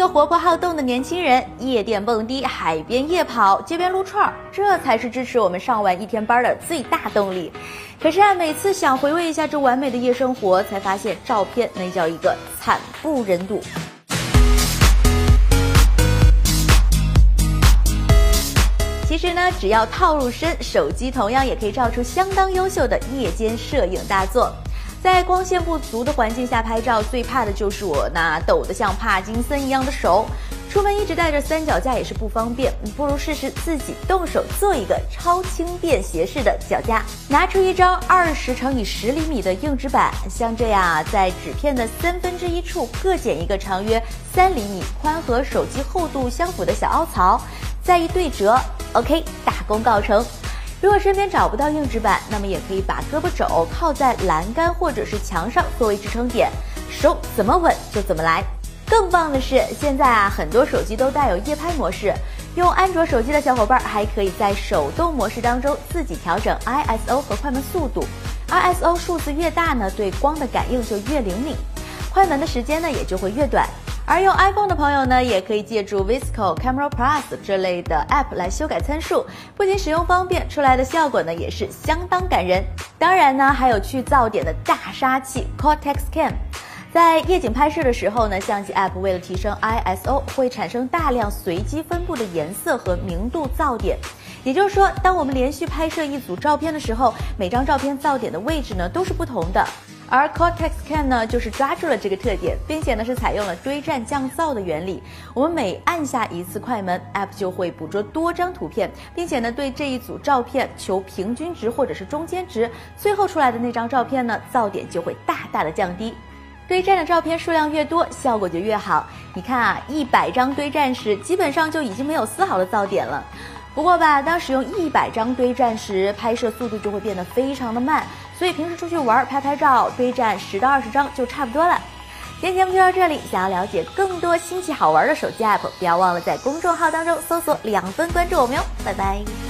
一个活泼好动的年轻人，夜店蹦迪、海边夜跑、街边撸串，这才是支持我们上完一天班的最大动力。可是啊，每次想回味一下这完美的夜生活，才发现照片那叫一个惨不忍睹。其实呢，只要套路深，手机同样也可以照出相当优秀的夜间摄影大作。在光线不足的环境下拍照，最怕的就是我那抖得像帕金森一样的手。出门一直带着三脚架也是不方便，不如试试自己动手做一个超轻便携式的脚架。拿出一张二十乘以十厘米的硬纸板，像这样啊，在纸片的三分之一处各剪一个长约三厘米、宽和手机厚度相符的小凹槽，再一对折，OK，大功告成。如果身边找不到硬纸板，那么也可以把胳膊肘靠在栏杆或者是墙上作为支撑点，手怎么稳就怎么来。更棒的是，现在啊，很多手机都带有夜拍模式。用安卓手机的小伙伴还可以在手动模式当中自己调整 ISO 和快门速度。ISO 数字越大呢，对光的感应就越灵敏，快门的时间呢也就会越短。而用 iPhone 的朋友呢，也可以借助 Visco Camera Plus 这类的 App 来修改参数，不仅使用方便，出来的效果呢也是相当感人。当然呢，还有去噪点的大杀器 Cortex Cam。在夜景拍摄的时候呢，相机 App 为了提升 ISO，会产生大量随机分布的颜色和明度噪点。也就是说，当我们连续拍摄一组照片的时候，每张照片噪点的位置呢都是不同的。而 Cortex Can 呢，就是抓住了这个特点，并且呢是采用了堆栈降噪的原理。我们每按下一次快门，App 就会捕捉多张图片，并且呢对这一组照片求平均值或者是中间值，最后出来的那张照片呢噪点就会大大的降低。堆栈的照片数量越多，效果就越好。你看啊，一百张堆栈时，基本上就已经没有丝毫的噪点了。不过吧，当使用一百张堆栈时，拍摄速度就会变得非常的慢。所以平时出去玩拍拍照，堆栈十到二十张就差不多了。今天节目就到这里，想要了解更多新奇好玩的手机 app，不要忘了在公众号当中搜索两分关注我们哟。拜拜。